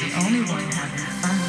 the only one having fun.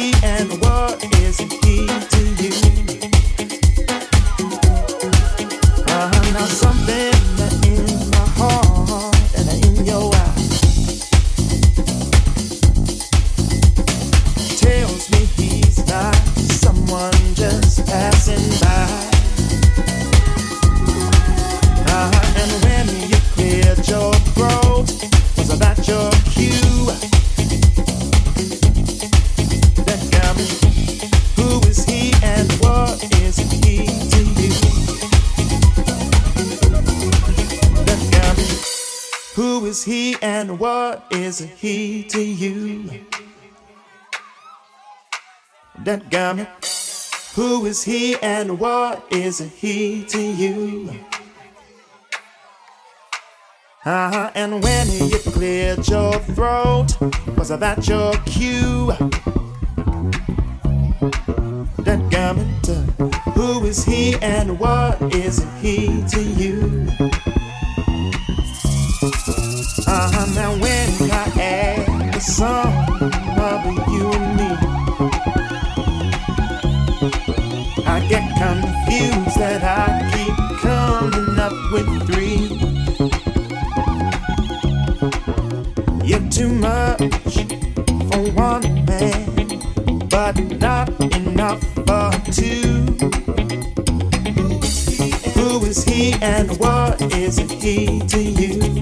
and the world is he to you? That got me. Who is he and what is he to you? Uh-huh, and when you cleared your throat, was that your cue? That garment, who is he and what is he to you? Uh-huh, now when the sum of you and me, I get confused that I keep coming up with three. You're too much for one man, but not enough for two. Who is he and what is he? To you,